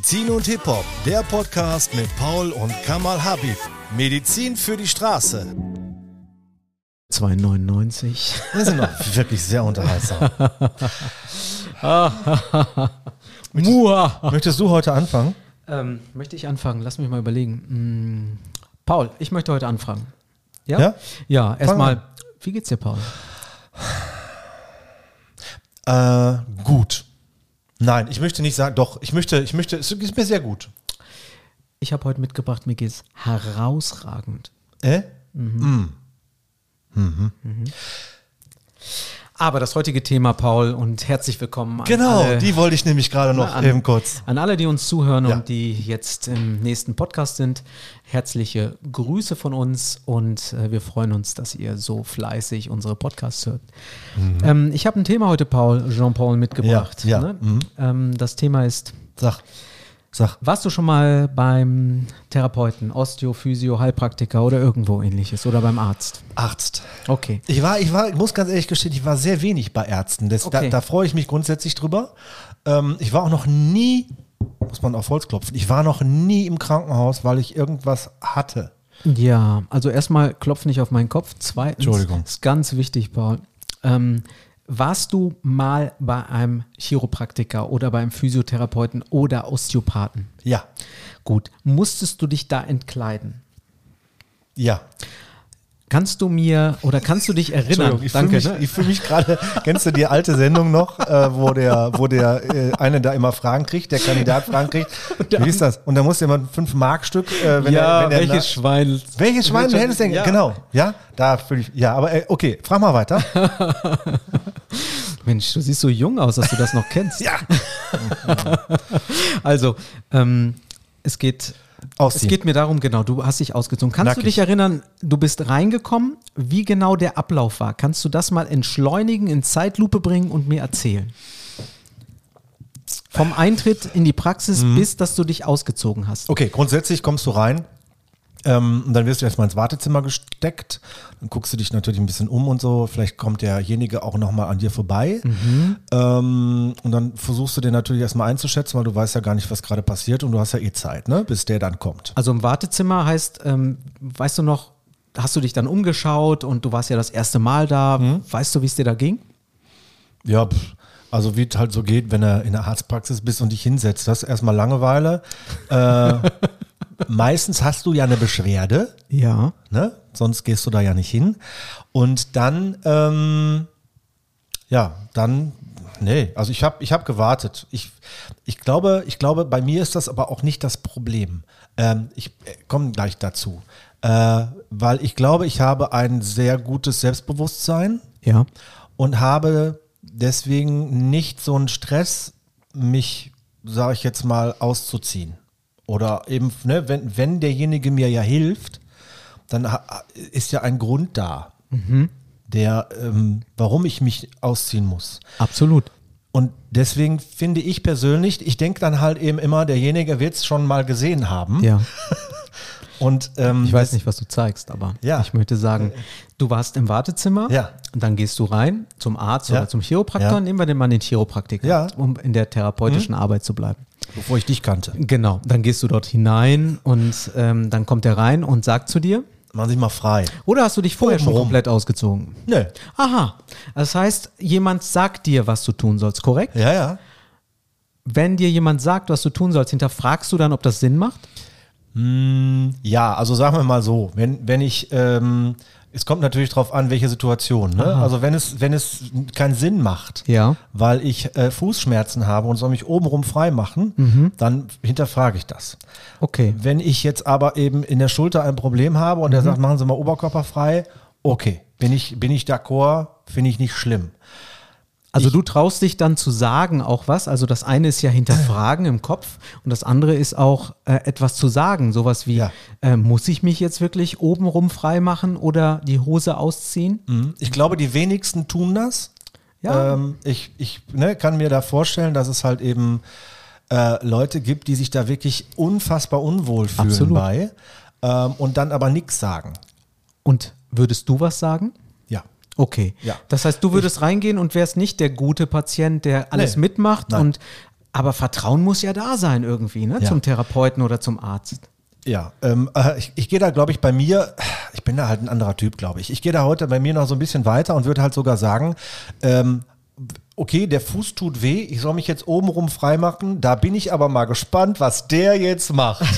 Medizin und Hip-Hop, der Podcast mit Paul und Kamal Habib. Medizin für die Straße. 2,99. Wir sind noch wirklich sehr unterhaltsam. Mua. Möchtest du heute anfangen? Ähm, möchte ich anfangen? Lass mich mal überlegen. Hm, Paul, ich möchte heute anfangen. Ja? Ja? Ja, erstmal, wie geht's dir, Paul? Äh, gut. Nein, ich möchte nicht sagen, doch, ich möchte, ich möchte, es ist mir sehr gut. Ich habe heute mitgebracht, mir geht's herausragend. Äh? Aber das heutige Thema, Paul, und herzlich willkommen an Genau, alle, die wollte ich nämlich gerade noch an, eben kurz. An alle, die uns zuhören Ja. und die jetzt im nächsten Podcast sind, herzliche Grüße von uns und äh, wir freuen uns, dass ihr so fleißig unsere Podcasts hört. Ähm, ich habe ein Thema heute, Paul, Jean-Paul, mitgebracht. Mhm. Ja, ja, Ne? mhm. Ähm, das Thema ist, Sag, sag. warst du schon mal beim Therapeuten, Osteo, Physio, Heilpraktiker oder irgendwo ähnliches oder beim Arzt? Arzt. Okay. Ich war, ich war, ich muss ganz ehrlich gestehen, ich war sehr wenig bei Ärzten. Das, Okay. da, da freue ich mich grundsätzlich drüber. Ähm, ich war auch noch nie, muss man auf Holz klopfen, ich war noch nie im Krankenhaus, weil ich irgendwas hatte. Ja, also erstmal klopf nicht auf meinen Kopf. Zweitens Entschuldigung. ist ganz wichtig, Paul. Ähm, warst du mal bei einem Chiropraktiker oder beim Physiotherapeuten oder Osteopathen? Ja, Gut. Musstest du dich da entkleiden? ja. Kannst du mir oder kannst du dich erinnern? Ich Danke. fühle mich, ne? ich fühl mich gerade, kennst du die alte Sendung noch, äh, wo der, wo der äh, eine da immer Fragen kriegt, der Kandidat Fragen kriegt? Wie hieß das? Und da muss jemand fünf Markstück, äh, wenn ja, er, wenn er welches Schwein? welches Schwein du hättest denn? Ja. Genau, ja, da fühle ich, ja, aber äh, okay, frag mal weiter. Mensch, du siehst so jung aus, dass du das noch kennst. Ja. Also, ähm, es geht. Ausziehen. Es geht mir darum, genau, du hast dich ausgezogen. Kannst du Nackig. dich erinnern, du bist reingekommen, wie genau der Ablauf war? Kannst du das mal entschleunigen, in Zeitlupe bringen und mir erzählen? Vom Eintritt in die Praxis Mhm. bis, dass du dich ausgezogen hast. Okay, grundsätzlich kommst du rein. Ähm, und dann wirst du erstmal ins Wartezimmer gesteckt. Dann guckst du dich natürlich ein bisschen um und so. Vielleicht kommt derjenige auch nochmal an dir vorbei. Ähm, und dann versuchst du den natürlich erstmal einzuschätzen, weil du weißt ja gar nicht, was gerade passiert und du hast ja eh Zeit, ne? bis der dann kommt. Also im Wartezimmer heißt, ähm, weißt du noch, hast du dich dann umgeschaut und du warst ja das erste Mal da. Mhm. Weißt du, wie es dir da ging? Ja, pff, also wie es halt so geht, wenn du in der Arztpraxis bist und dich hinsetzt. Das ist erstmal Langeweile. Äh, meistens hast du ja eine Beschwerde. Ja. ne? Sonst gehst du da ja nicht hin. Und dann, ähm, ja, dann, nee, also ich habe ich hab gewartet. Ich, ich, glaube, ich glaube, bei mir ist das aber auch nicht das Problem. Ähm, ich komme gleich dazu. Äh, weil ich glaube, ich habe ein sehr gutes Selbstbewusstsein Ja. und habe deswegen nicht so einen Stress, mich, sage ich jetzt mal, auszuziehen. Oder eben, ne, wenn, wenn derjenige mir ja hilft, dann ist ja ein Grund da, der, ähm, warum ich mich ausziehen muss. Absolut. Und deswegen finde ich persönlich, ich denke dann halt eben immer, derjenige wird es schon mal gesehen haben. Ja. Und ähm, Ich weiß nicht, was du zeigst, aber Ja. ich möchte sagen, du warst im Wartezimmer, Ja. und dann gehst du rein zum Arzt Ja. oder zum Chiropraktor. Nehmen wir den mal den Chiropraktiker. Mhm. um in der therapeutischen Arbeit zu bleiben. Bevor ich dich kannte. Genau, dann gehst du dort hinein und ähm, dann kommt er rein und sagt zu dir, Machen Sie mal frei. oder hast du dich vorher schon Obenrum. komplett ausgezogen? Nö. Aha, das heißt, jemand sagt dir, was du tun sollst, korrekt? Ja, ja. Wenn dir jemand sagt, was du tun sollst, hinterfragst du dann, ob das Sinn macht? Ja, also sagen wir mal so, wenn, wenn ich, ähm, es kommt natürlich drauf an, welche Situation. Ne? Also wenn es, wenn es keinen Sinn macht, Ja. weil ich äh, Fußschmerzen habe und soll mich obenrum frei machen, dann hinterfrage ich das. Okay. Wenn ich jetzt aber eben in der Schulter ein Problem habe und er sagt, machen Sie mal Oberkörper frei, okay, bin ich, bin ich d'accord, finde ich nicht schlimm. Also du traust dich dann zu sagen auch was. Also das eine ist ja hinterfragen im Kopf und das andere ist auch äh, etwas zu sagen. Sowas wie, Ja. äh, muss ich mich jetzt wirklich obenrum frei machen oder die Hose ausziehen? Mhm. Ich glaube, die wenigsten tun das. Ja. Ähm, ich ich ne, kann mir da vorstellen, dass es halt eben äh, Leute gibt, die sich da wirklich unfassbar unwohl fühlen Absolut. bei ähm, und dann aber nichts sagen. Und würdest du was sagen? Okay. Ja. Das heißt, du würdest reingehen und wärst nicht der gute Patient, der alles Nee. mitmacht Nein. und Aber Vertrauen muss ja da sein irgendwie, ne? Ja. Zum Therapeuten oder zum Arzt. Ja, ähm, äh, ich, ich gehe da, glaube ich, bei mir, ich bin da halt ein anderer Typ, glaube ich. Ich gehe da heute bei mir noch so ein bisschen weiter und würde halt sogar sagen, ähm, okay, der Fuß tut weh, ich soll mich jetzt obenrum freimachen, da bin ich aber mal gespannt, was der jetzt macht.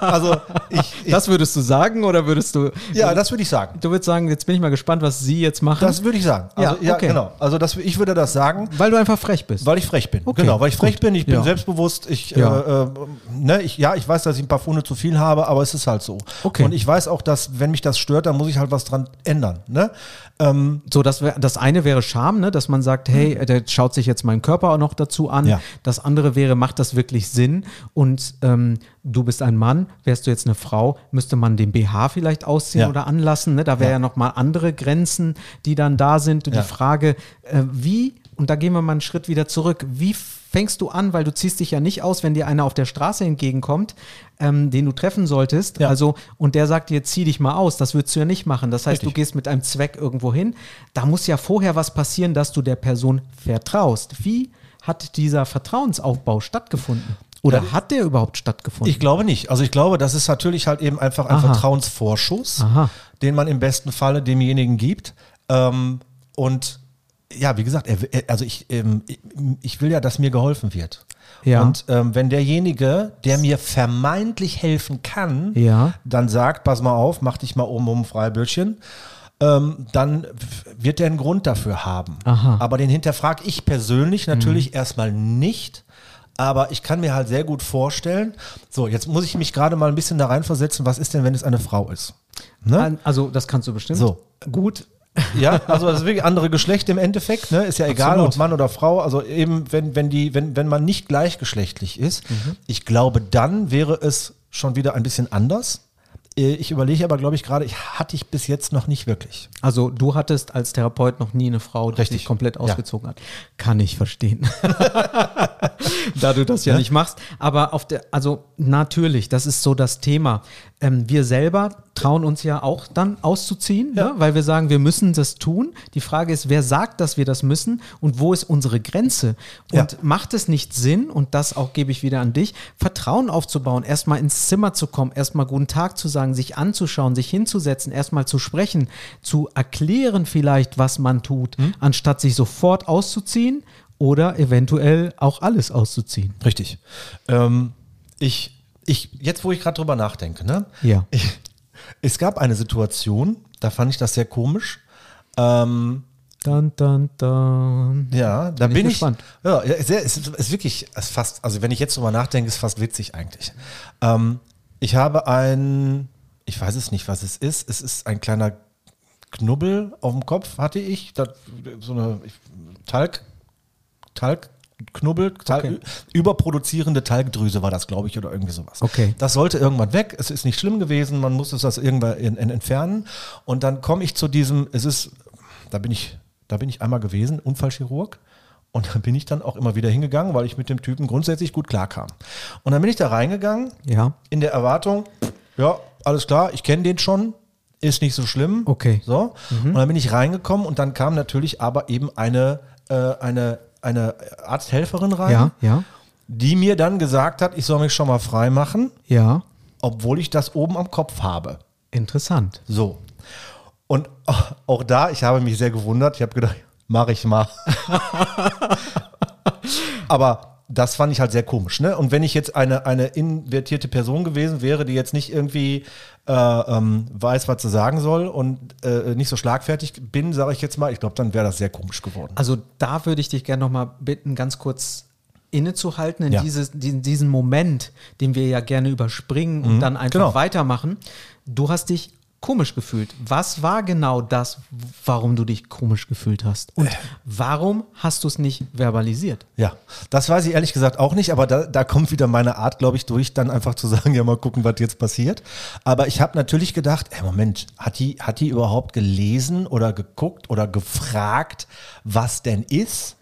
Also, ich, ich Das würdest du sagen oder würdest du. ja, das würde ich sagen. Du würdest sagen, jetzt bin ich mal gespannt, was sie jetzt machen. Das würde ich sagen. Also, Ja, ja, okay. genau. Also, das, ich würde das sagen. weil du einfach frech bist. Weil ich frech bin. Okay, genau, weil ich frech gut. bin, ich bin Ja. selbstbewusst, ich, Ja. äh, äh, ne, ich, ja, ich weiß, dass ich ein paar Funde zu viel habe, aber es ist halt so. Okay. Und ich weiß auch, dass, wenn mich das stört, dann muss ich halt was dran ändern. Ne? Ähm, So, das, wär, das eine wäre Scham, ne? dass man sagt, hey, der schaut sich jetzt meinen Körper auch noch dazu an. Ja. Das andere wäre, macht das wirklich Sinn? Und ähm, du bist ein Mann, wärst du jetzt eine Frau, müsste man den BH vielleicht ausziehen Ja. oder anlassen. Ne? Da wäre ja, Ja. noch mal andere Grenzen, die dann da sind. Die Frage, äh, wie, und da gehen wir mal einen Schritt wieder zurück, wie fängst du an, weil du ziehst dich ja nicht aus, wenn dir einer auf der Straße entgegenkommt, ähm, den du treffen solltest, Ja. also und der sagt dir, zieh dich mal aus, das würdest du ja nicht machen. Das heißt, Richtig. du gehst mit einem Zweck irgendwo hin. Da muss ja vorher was passieren, dass du der Person vertraust. Wie hat dieser Vertrauensaufbau stattgefunden? Oder Ja. hat der überhaupt stattgefunden? ich glaube nicht. Also ich glaube, das ist natürlich halt eben einfach ein Aha. Vertrauensvorschuss, Aha. den man im besten Falle demjenigen gibt. Ähm, und ja, wie gesagt, also ich, ähm, ich, will ja, dass mir geholfen wird. Ja. Und ähm, wenn derjenige, der mir vermeintlich helfen kann, Ja. dann sagt, pass mal auf, mach dich mal oben um ein Freibildchen, ähm, dann wird er einen Grund dafür haben. Aha. Mhm. Aber den hinterfrage ich persönlich natürlich erstmal nicht. Aber ich kann mir halt sehr gut vorstellen, so, jetzt muss ich mich gerade mal ein bisschen da reinversetzen, was ist denn, wenn es eine Frau ist? Ne? Also, das kannst du bestimmt. So. Gut. Ja, also das ist wirklich andere Geschlecht im Endeffekt, ne? Ist ja egal, Absolut. ob Mann oder Frau. Also eben, wenn, wenn die, wenn, wenn man nicht gleichgeschlechtlich ist, Mhm. ich glaube, dann wäre es schon wieder ein bisschen anders. Äh, Ich überlege aber, glaube ich, gerade, ich hatte ich bis jetzt noch nicht wirklich. Also, du hattest als Therapeut noch nie eine Frau, die Richtig. sich komplett Ja. ausgezogen hat. Kann ich verstehen. da du das ja, Ja. nicht machst. Aber auf der, also natürlich, das ist so das Thema. Ähm, wir selber trauen uns ja auch dann auszuziehen, Ja. ne? weil wir sagen, wir müssen das tun. Die Frage ist, wer sagt, dass wir das müssen und wo ist unsere Grenze? Und Ja. macht es nicht Sinn, und das auch gebe ich wieder an dich, Vertrauen aufzubauen, erstmal ins Zimmer zu kommen, erstmal guten Tag zu sagen, sich anzuschauen, sich hinzusetzen, erstmal zu sprechen, zu erklären vielleicht, was man tut, Hm? anstatt sich sofort auszuziehen oder eventuell auch alles auszuziehen. Richtig. Ähm, ich, ich, jetzt, wo ich gerade drüber nachdenke, ne? Ja. Ich, es gab eine Situation, da fand ich das sehr komisch. Ähm, Dann, dann, dann. Ja, da Bin bin, ich ich. gespannt. Ja, es ist, ist wirklich ist fast, also wenn ich jetzt drüber nachdenke, ist fast witzig eigentlich. Ähm, ich habe ein, ich weiß es nicht, was es ist. Es ist ein kleiner Knubbel auf dem Kopf, hatte ich. Das, so eine Talg, Talgknubbel, Talg, Okay. überproduzierende Talgdrüse war das, glaube ich, oder irgendwie sowas. Okay. Das sollte irgendwann weg. Es ist nicht schlimm gewesen. Man musste das irgendwann in, in, entfernen. Und dann komme ich zu diesem, es ist, da bin ich, da bin ich einmal gewesen, Unfallchirurg. Und da bin ich dann auch immer wieder hingegangen, weil ich mit dem Typen grundsätzlich gut klarkam. Und dann bin ich da reingegangen, Ja. in der Erwartung, ja, alles klar, ich kenne den schon, ist nicht so schlimm. Okay. So. Und dann bin ich reingekommen und dann kam natürlich aber eben eine, äh, eine, eine Arzthelferin rein, Ja, ja, die mir dann gesagt hat, ich soll mich schon mal frei machen, ja. obwohl ich das oben am Kopf habe. Interessant. So. Und auch- auch da, ich habe mich sehr gewundert. Ich habe gedacht, mache ich mal. Aber das fand ich halt sehr komisch. Ne? Und wenn ich jetzt eine, eine invertierte Person gewesen wäre, die jetzt nicht irgendwie äh, ähm, weiß, was sie sagen soll und äh, nicht so schlagfertig bin, sage ich jetzt mal, ich glaube, dann wäre das sehr komisch geworden. Also da würde ich dich gerne nochmal bitten, ganz kurz innezuhalten in Ja. dieses, diesen, diesen Moment, den wir ja gerne überspringen und dann einfach genau. weitermachen. Du hast dich komisch gefühlt. Was war genau das, warum du dich komisch gefühlt hast? Und warum hast du es nicht verbalisiert? Ja, das weiß ich ehrlich gesagt auch nicht, aber da, da kommt wieder meine Art, glaube ich, durch, dann einfach zu sagen, ja, mal gucken, was jetzt passiert. Aber ich habe natürlich gedacht, ey, Moment, hat die, hat die überhaupt gelesen oder geguckt oder gefragt, was denn ist?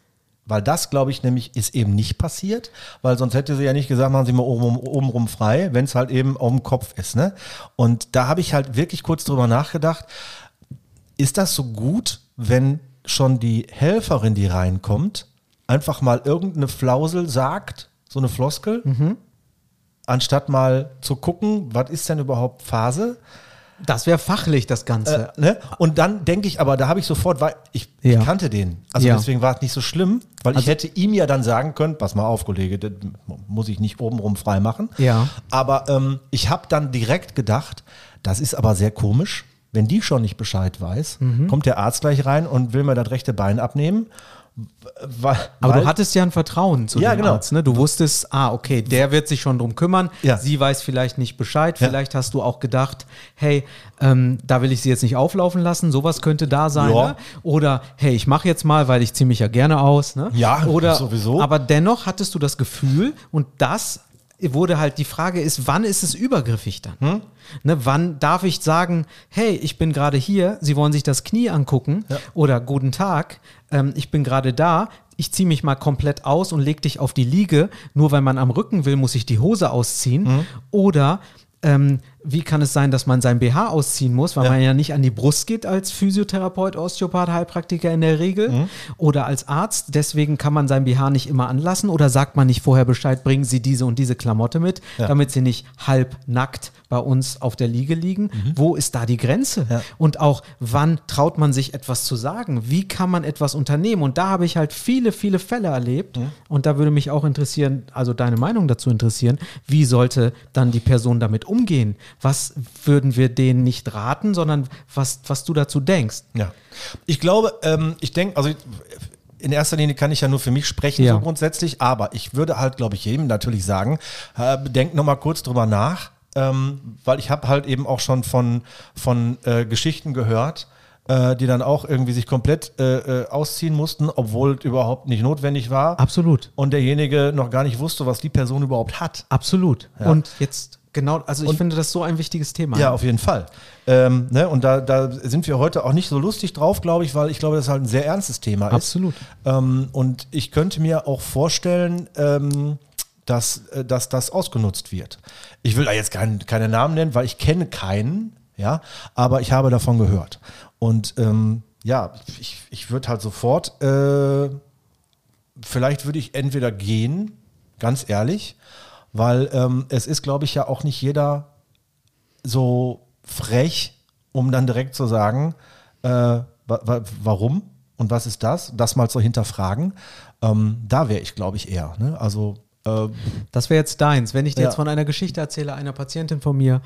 Weil das, glaube ich, nämlich ist eben nicht passiert, weil sonst hätte sie ja nicht gesagt, machen Sie mal oben, oben rum frei, wenn es halt eben auf dem Kopf ist. Ne? Und da habe ich halt wirklich kurz drüber nachgedacht, ist das so gut, wenn schon die Helferin, die reinkommt, einfach mal irgendeine Flausel sagt so eine Floskel, anstatt mal zu gucken, was ist denn überhaupt Phase? Das wäre fachlich, das Ganze. Äh, ne? Und dann denke ich aber, da habe ich sofort, weil ich, Ja. ich kannte den. Also Ja. deswegen war es nicht so schlimm, weil ich Also- hätte ihm ja dann sagen können, pass mal auf, Kollege, das muss ich nicht obenrum frei machen. Ja. Aber ähm, ich habe dann direkt gedacht, das ist aber sehr komisch, wenn die schon nicht Bescheid weiß, Mhm. kommt der Arzt gleich rein und will mir das rechte Bein abnehmen. Weil, Aber du hattest ja ein Vertrauen zu Ja, dem genau. Arzt. Ne? Du wusstest, ah, okay, der wird sich schon drum kümmern. Ja. Sie weiß vielleicht nicht Bescheid. Ja. Vielleicht hast du auch gedacht, hey, ähm, da will ich sie jetzt nicht auflaufen lassen. Sowas könnte da sein. Ne? Oder, hey, ich mache jetzt mal, weil ich ziehe mich ja gerne aus. Ne? Ja, Oder, sowieso. Aber dennoch hattest du das Gefühl und das wurde halt die Frage ist, wann ist es übergriffig dann? Hm? Ne, wann darf ich sagen, hey, ich bin gerade hier, Sie wollen sich das Knie angucken oder guten Tag, ähm, ich bin gerade da, ich ziehe mich mal komplett aus und leg dich auf die Liege, nur weil man am Rücken will, muss ich die Hose ausziehen Hm? oder ähm, wie kann es sein, dass man sein BH ausziehen muss, weil Ja. man ja nicht an die Brust geht als Physiotherapeut, Osteopath, Heilpraktiker in der Regel Mhm. oder als Arzt. Deswegen kann man sein BH nicht immer anlassen oder sagt man nicht vorher Bescheid, bringen Sie diese und diese Klamotte mit, Ja. damit sie nicht halb nackt bei uns auf der Liege liegen. Wo ist da die Grenze? Mhm. Ja. Und auch, wann traut man sich etwas zu sagen? Wie kann man etwas unternehmen? Und da habe ich halt viele, viele Fälle erlebt. Mhm. Und da würde mich auch interessieren, also deine Meinung dazu interessieren, wie sollte dann die Person damit umgehen? Was würden wir denen nicht raten, sondern was, was du dazu denkst? Ja. Ich glaube, ähm, ich denke, also in erster Linie kann ich ja nur für mich sprechen, Ja. so grundsätzlich, aber ich würde halt, glaube ich, jedem natürlich sagen, äh, denk nochmal kurz drüber nach, ähm, weil ich habe halt eben auch schon von, von äh, Geschichten gehört, äh, die dann auch irgendwie sich komplett äh, äh, ausziehen mussten, obwohl es überhaupt nicht notwendig war. Absolut. Und derjenige noch gar nicht wusste, was die Person überhaupt hat. Absolut. Ja. Und jetzt genau, also ich Und- finde das so ein wichtiges Thema. Ja, auf jeden Fall. Ähm, ne, und da, da sind wir heute auch nicht so lustig drauf, glaube ich, weil ich glaube, das halt ein sehr ernstes Thema ist. Absolut. Ähm, und ich könnte mir auch vorstellen, ähm, dass, äh, dass das ausgenutzt wird. Ich will da jetzt kein, keine Namen nennen, weil ich kenne keinen, ja, aber ich habe davon gehört. Und ähm, ja, ich, ich würde halt sofort, äh, vielleicht würde ich entweder gehen, ganz ehrlich, weil ähm, es ist, glaube ich, ja auch nicht jeder so frech, um dann direkt zu sagen, äh, wa wa warum und was ist das, das mal zu hinterfragen. Ähm, da wäre ich, glaube ich, eher. Ne? Also äh, Das wäre jetzt deins. Wenn ich dir Ja. jetzt von einer Geschichte erzähle, einer Patientin von mir,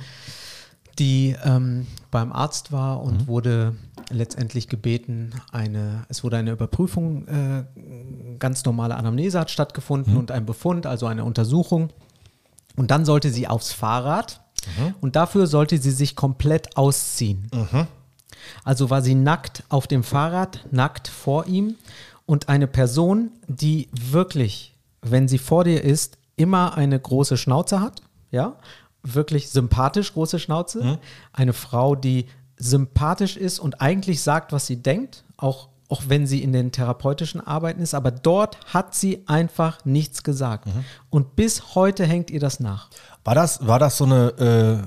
die ähm, beim Arzt war und Mhm. wurde letztendlich gebeten, eine, es wurde eine Überprüfung, äh, ganz normale Anamnese hat stattgefunden Mhm. und ein Befund, also eine Untersuchung. Und dann sollte sie aufs Fahrrad. Mhm. und dafür sollte sie sich komplett ausziehen. Also war sie nackt auf dem Fahrrad, nackt vor ihm. Und eine Person, die wirklich, wenn sie vor dir ist, immer eine große Schnauze hat, ja, wirklich sympathisch große Schnauze, eine Frau, die sympathisch ist und eigentlich sagt, was sie denkt, auch auch wenn sie in den therapeutischen Arbeiten ist, aber dort hat sie einfach nichts gesagt. Und bis heute hängt ihr das nach. war das, war das so eine, äh,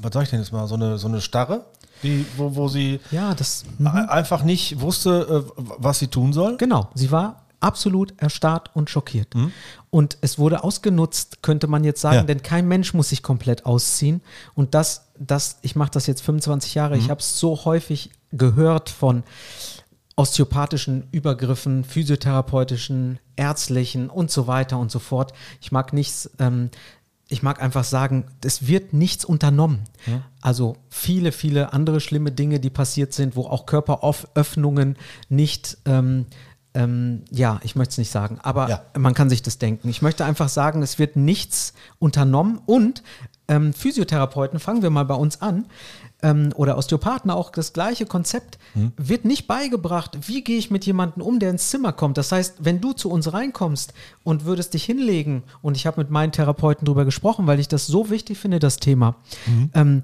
was sag ich denn jetzt mal, so eine, so eine Starre, die, wo, wo sie Ja, das ein- einfach nicht wusste, äh, was sie tun soll? Genau, sie war absolut erstarrt und schockiert. Und es wurde ausgenutzt, könnte man jetzt sagen, Ja. denn kein Mensch muss sich komplett ausziehen. Und das, das ich mache das jetzt 25 Jahre, ich habe es so häufig gehört von osteopathischen Übergriffen, physiotherapeutischen, ärztlichen und so weiter und so fort. Ich mag nichts, ähm, ich mag einfach sagen, es wird nichts unternommen. Also viele, viele andere schlimme Dinge, die passiert sind, wo auch Körperöffnungen nicht, ähm, ähm, ja, ich möchte es nicht sagen, aber Ja. man kann sich das denken. Ich möchte einfach sagen, es wird nichts unternommen und ähm, Physiotherapeuten, fangen wir mal bei uns an, ähm, oder Osteopathen auch das gleiche Konzept, wird nicht beigebracht, wie gehe ich mit jemandem um, der ins Zimmer kommt. Das heißt, wenn du zu uns reinkommst und würdest dich hinlegen, und ich habe mit meinen Therapeuten darüber gesprochen, weil ich das so wichtig finde, das Thema, ähm,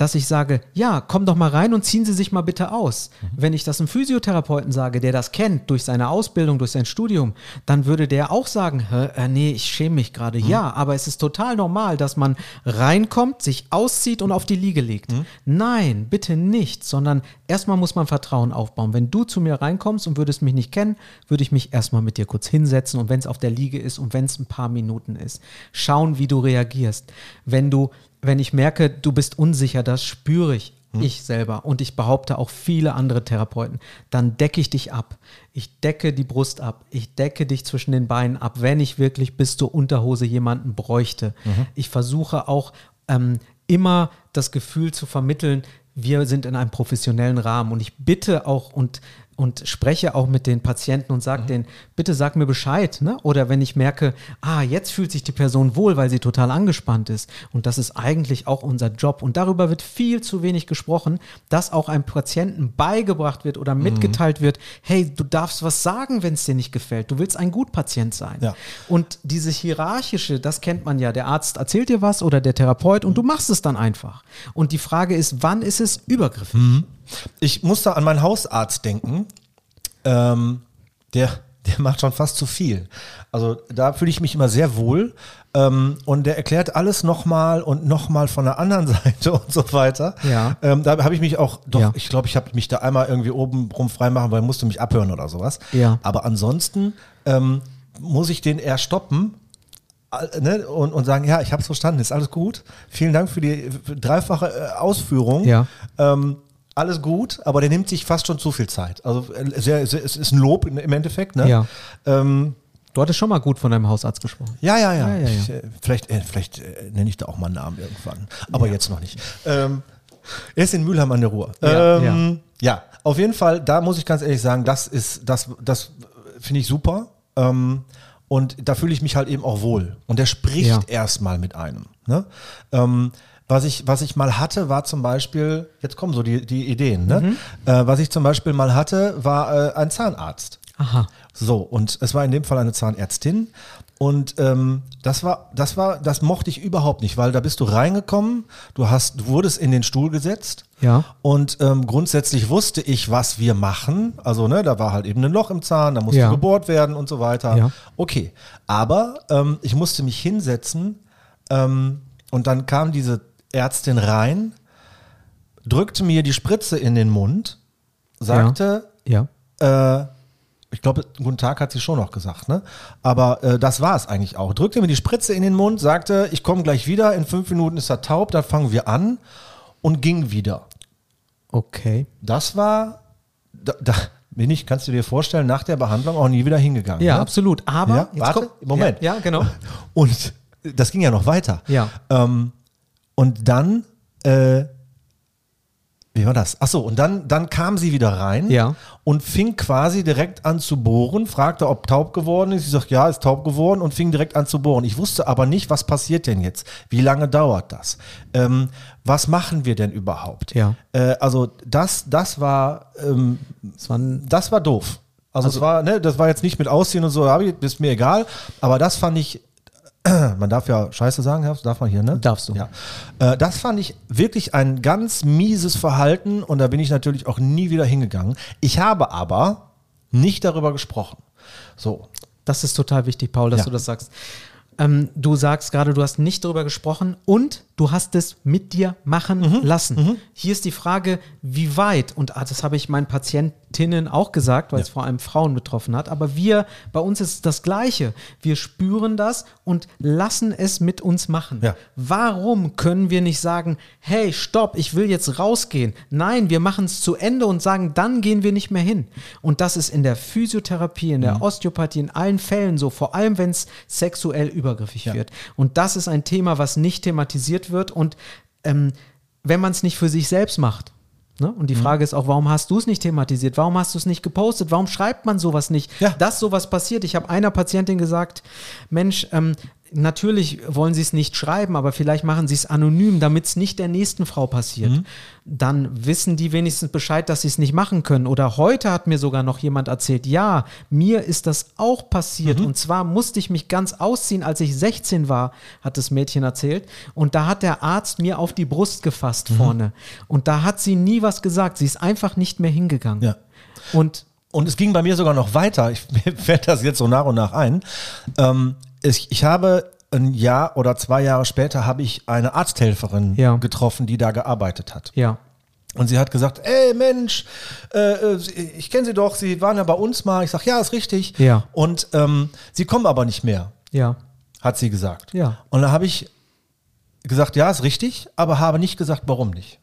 dass ich sage, ja, komm doch mal rein und ziehen Sie sich mal bitte aus. Mhm. Wenn ich das einem Physiotherapeuten sage, der das kennt durch seine Ausbildung, durch sein Studium, dann würde der auch sagen, äh, nee, ich schäme mich gerade. Mhm. Ja, aber es ist total normal, dass man reinkommt, sich auszieht und auf die Liege legt. Mhm. Nein, bitte nicht, sondern erstmal muss man Vertrauen aufbauen. Wenn du zu mir reinkommst und würdest mich nicht kennen, würde ich mich erstmal mit dir kurz hinsetzen und wenn es auf der Liege ist und wenn es ein paar Minuten ist, schauen, wie du reagierst. Wenn du wenn ich merke, du bist unsicher, das spüre ich, hm. ich selber und ich behaupte auch viele andere Therapeuten, dann decke ich dich ab. Ich decke die Brust ab. Ich decke dich zwischen den Beinen ab, wenn ich wirklich bis zur Unterhose jemanden bräuchte. Mhm. Ich versuche auch ähm, immer das Gefühl zu vermitteln, wir sind in einem professionellen Rahmen und ich bitte auch und und spreche auch mit den Patienten und sage mhm. denen, bitte sag mir Bescheid. Ne? Oder wenn ich merke, ah, jetzt fühlt sich die Person wohl, weil sie total angespannt ist. Und das ist eigentlich auch unser Job. Und darüber wird viel zu wenig gesprochen, dass auch einem Patienten beigebracht wird oder mhm. mitgeteilt wird, hey, du darfst was sagen, wenn es dir nicht gefällt. Du willst ein Gutpatient sein. Ja. Und dieses Hierarchische, das kennt man ja. Der Arzt erzählt dir was oder der Therapeut und du machst es dann einfach. Und die Frage ist, wann ist es übergriffig? Mhm. Ich musste an meinen Hausarzt denken. Ähm, der, der macht schon fast zu viel. Also da fühle ich mich immer sehr wohl. Ähm, und der erklärt alles nochmal und nochmal von der anderen Seite und so weiter. Ja. Ähm, da habe ich mich auch, doch, ja. ich glaube, ich habe mich da einmal irgendwie oben rum freimachen, weil musste mich abhören oder sowas. Ja. Aber ansonsten ähm, muss ich den eher stoppen Ne, und, und sagen, ja, ich habe es verstanden, ist alles gut. Vielen Dank für die dreifache äh, Ausführung. Ja. Ähm, alles gut, aber der nimmt sich fast schon zu viel Zeit. Also äh, sehr, sehr, es ist ein Lob im Endeffekt. Ne? Ja. Ähm, du hattest schon mal gut von deinem Hausarzt gesprochen. Ja, ja, ja. ja, ja, ja. Ich, äh, vielleicht äh, vielleicht äh, nenne ich da auch mal einen Namen irgendwann, aber jetzt noch nicht. Ähm, er ist in Mülheim an der Ruhr. Ähm, ja, auf jeden Fall, da muss ich ganz ehrlich sagen, das ist, das, das finde ich super. Ähm, und da fühle ich mich halt eben auch wohl. Und der spricht erstmal mit einem. Ne? Was ich, was ich mal hatte, war zum Beispiel, jetzt kommen so die, die Ideen, ne? Mhm. Äh, was ich zum Beispiel mal hatte, war äh, ein Zahnarzt. Aha. So, und es war in dem Fall eine Zahnärztin. Und ähm, das war, das war, das mochte ich überhaupt nicht, weil da bist du reingekommen, du hast, du wurdest in den Stuhl gesetzt. Ja. Und ähm, grundsätzlich wusste ich, was wir machen. Also, ne, da war halt eben ein Loch im Zahn, da musste ja. gebohrt werden und so weiter. Ja. Okay. Aber ähm, ich musste mich hinsetzen ähm, und dann kam diese Ärztin rein, drückte mir die Spritze in den Mund, sagte, ja. ja. Äh, ich glaube, guten Tag hat sie schon noch gesagt, ne? Aber äh, das war es eigentlich auch. Drückte mir die Spritze in den Mund, sagte, ich komme gleich wieder, in fünf Minuten ist er taub, dann fangen wir an und ging wieder. Okay. Das war, da, da bin ich, kannst du dir vorstellen, nach der Behandlung auch nie wieder hingegangen. Ja, ne? absolut. Aber, ja, warte, kommt, Moment. Ja, ja, genau. Und das ging ja noch weiter. Ja. Ähm, und dann, äh, wie war das? Achso, und dann, dann kam sie wieder rein ja. und fing quasi direkt an zu bohren, fragte, ob taub geworden ist. Sie sagt, ja, ist taub geworden und fing direkt an zu bohren. Ich wusste aber nicht, was passiert denn jetzt? Wie lange dauert das? Ähm, was machen wir denn überhaupt? Ja. Äh, also das, das war, ähm, das war, das war doof. Also, also, es war, ne, das war jetzt nicht mit Ausziehen und so, ist mir egal, aber das fand ich man darf ja Scheiße sagen, darf man hier, ne? Darfst du. Ja. Äh, das fand ich wirklich ein ganz mieses Verhalten und da bin ich natürlich auch nie wieder hingegangen. Ich habe aber nicht darüber gesprochen. So. Das ist total wichtig, Paul, dass ja. du das sagst. Ähm, du sagst gerade, du hast nicht darüber gesprochen und du hast es mit dir machen mhm. lassen. Mhm. Hier ist die Frage, wie weit, und ah, das habe ich meinen Patientinnen auch gesagt, weil ja. es vor allem Frauen betroffen hat, aber wir, bei uns ist es das Gleiche. Wir spüren das und lassen es mit uns machen. Ja. Warum können wir nicht sagen, hey, stopp, ich will jetzt rausgehen? Nein, wir machen es zu Ende und sagen, dann gehen wir nicht mehr hin. Und das ist in der Physiotherapie, in der mhm. Osteopathie, in allen Fällen so, vor allem wenn es sexuell übergriffig ja. wird. Und das ist ein Thema, was nicht thematisiert wird und ähm, wenn man es nicht für sich selbst macht. Ne? Und die mhm. Frage ist auch, warum hast du es nicht thematisiert? Warum hast du es nicht gepostet? Warum schreibt man sowas nicht? Ja. Dass sowas passiert. Ich habe einer Patientin gesagt, Mensch, ähm, natürlich wollen sie es nicht schreiben, aber vielleicht machen sie es anonym, damit es nicht der nächsten Frau passiert. Mhm. Dann wissen die wenigstens Bescheid, dass sie es nicht machen können. Oder heute hat mir sogar noch jemand erzählt, ja, mir ist das auch passiert. Mhm. Und zwar musste ich mich ganz ausziehen, als ich 16 war, hat das Mädchen erzählt. Und da hat der Arzt mir auf die Brust gefasst Mhm. vorne. Und da hat sie nie was gesagt. Sie ist einfach nicht mehr hingegangen. Ja. Und Und es ging bei mir sogar noch weiter. Ich, fällt das jetzt so nach und nach ein. Ähm, ich, ich habe ein Jahr oder zwei Jahre später habe ich eine Arzthelferin Ja. getroffen, die da gearbeitet hat. ja, Und sie hat gesagt, ey Mensch, äh, äh, ich kenne Sie doch, Sie waren ja bei uns mal. Ich sage, ja, ist richtig. Ja. Und ähm, Sie kommen aber nicht mehr, ja, hat sie gesagt. Ja. Und da habe ich gesagt, ja, ist richtig, aber habe nicht gesagt, warum nicht.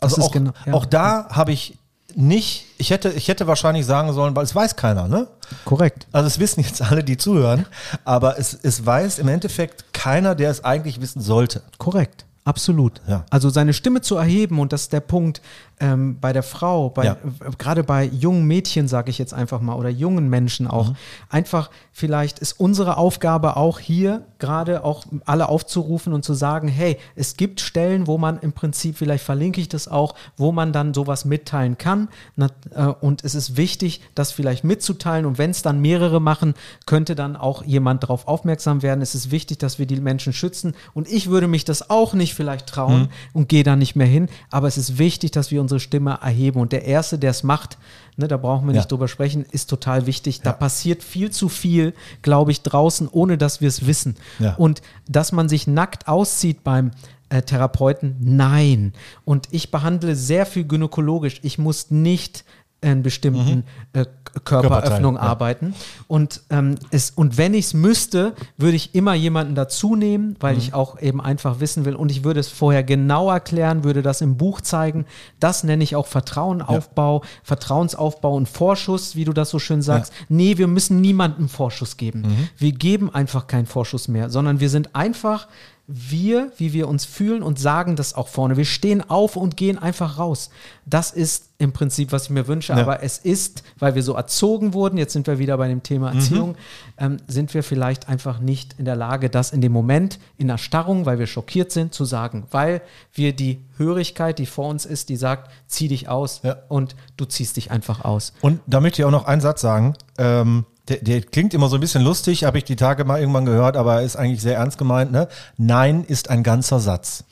Also auch, genau- ja. auch da habe ich nicht, ich hätte, ich hätte wahrscheinlich sagen sollen, weil es weiß keiner, ne? korrekt. Also es wissen jetzt alle, die zuhören, aber es, es weiß im Endeffekt keiner, der es eigentlich wissen sollte. Korrekt, absolut. Ja. Also seine Stimme zu erheben und das ist der Punkt ähm, bei der Frau, bei, Ja. äh, gerade bei jungen Mädchen, sage ich jetzt einfach mal, oder jungen Menschen auch. Mhm. Einfach, vielleicht ist unsere Aufgabe auch hier gerade auch alle aufzurufen und zu sagen, hey, es gibt Stellen, wo man im Prinzip, vielleicht verlinke ich das auch, wo man dann sowas mitteilen kann. Äh, und es ist wichtig, das vielleicht mitzuteilen. Und wenn es dann mehrere machen, könnte dann auch jemand darauf aufmerksam werden. Es ist wichtig, dass wir die Menschen schützen. Und ich würde mich das auch nicht vielleicht trauen und gehe da nicht mehr hin. Aber es ist wichtig, dass wir unsere Stimme erheben. Und der Erste, der es macht, ne, da brauchen wir Ja. nicht drüber sprechen, ist total wichtig. Da passiert viel zu viel, glaube ich, draußen, ohne dass wir es wissen. Ja. Und dass man sich nackt auszieht beim äh, Therapeuten, nein. Und ich behandle sehr viel gynäkologisch. Ich muss nicht in bestimmten äh, Körperöffnungen ja. arbeiten. Und, ähm, es, und wenn ich es müsste, würde ich immer jemanden dazu nehmen, weil ich auch eben einfach wissen will. Und ich würde es vorher genau erklären, würde das im Buch zeigen. Das nenne ich auch Vertrauenaufbau, Vertrauensaufbau und Vorschuss, wie du das so schön sagst. Nee, wir müssen niemandem Vorschuss geben. Wir geben einfach keinen Vorschuss mehr, sondern wir sind einfach wir, wie wir uns fühlen und sagen das auch vorne. Wir stehen auf und gehen einfach raus. Das ist im Prinzip, was ich mir wünsche. Ja. Aber es ist, weil wir so erzogen wurden, jetzt sind wir wieder bei dem Thema Erziehung, ähm, sind wir vielleicht einfach nicht in der Lage, das in dem Moment in Erstarrung, weil wir schockiert sind, zu sagen. Weil wir die Hörigkeit, die vor uns ist, die sagt, zieh dich aus Ja. und du ziehst dich einfach aus. Und da möchte ich auch noch einen Satz sagen. Ähm, der, der klingt immer so ein bisschen lustig, habe ich die Tage mal irgendwann gehört, aber ist eigentlich sehr ernst gemeint. Ne? Nein ist ein ganzer Satz.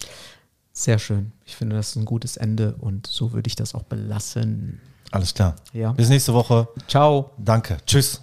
Sehr schön. Ich finde, das ist ein gutes Ende und so würde ich das auch belassen. Alles klar. Ja. Bis nächste Woche. Ciao. Danke. Tschüss.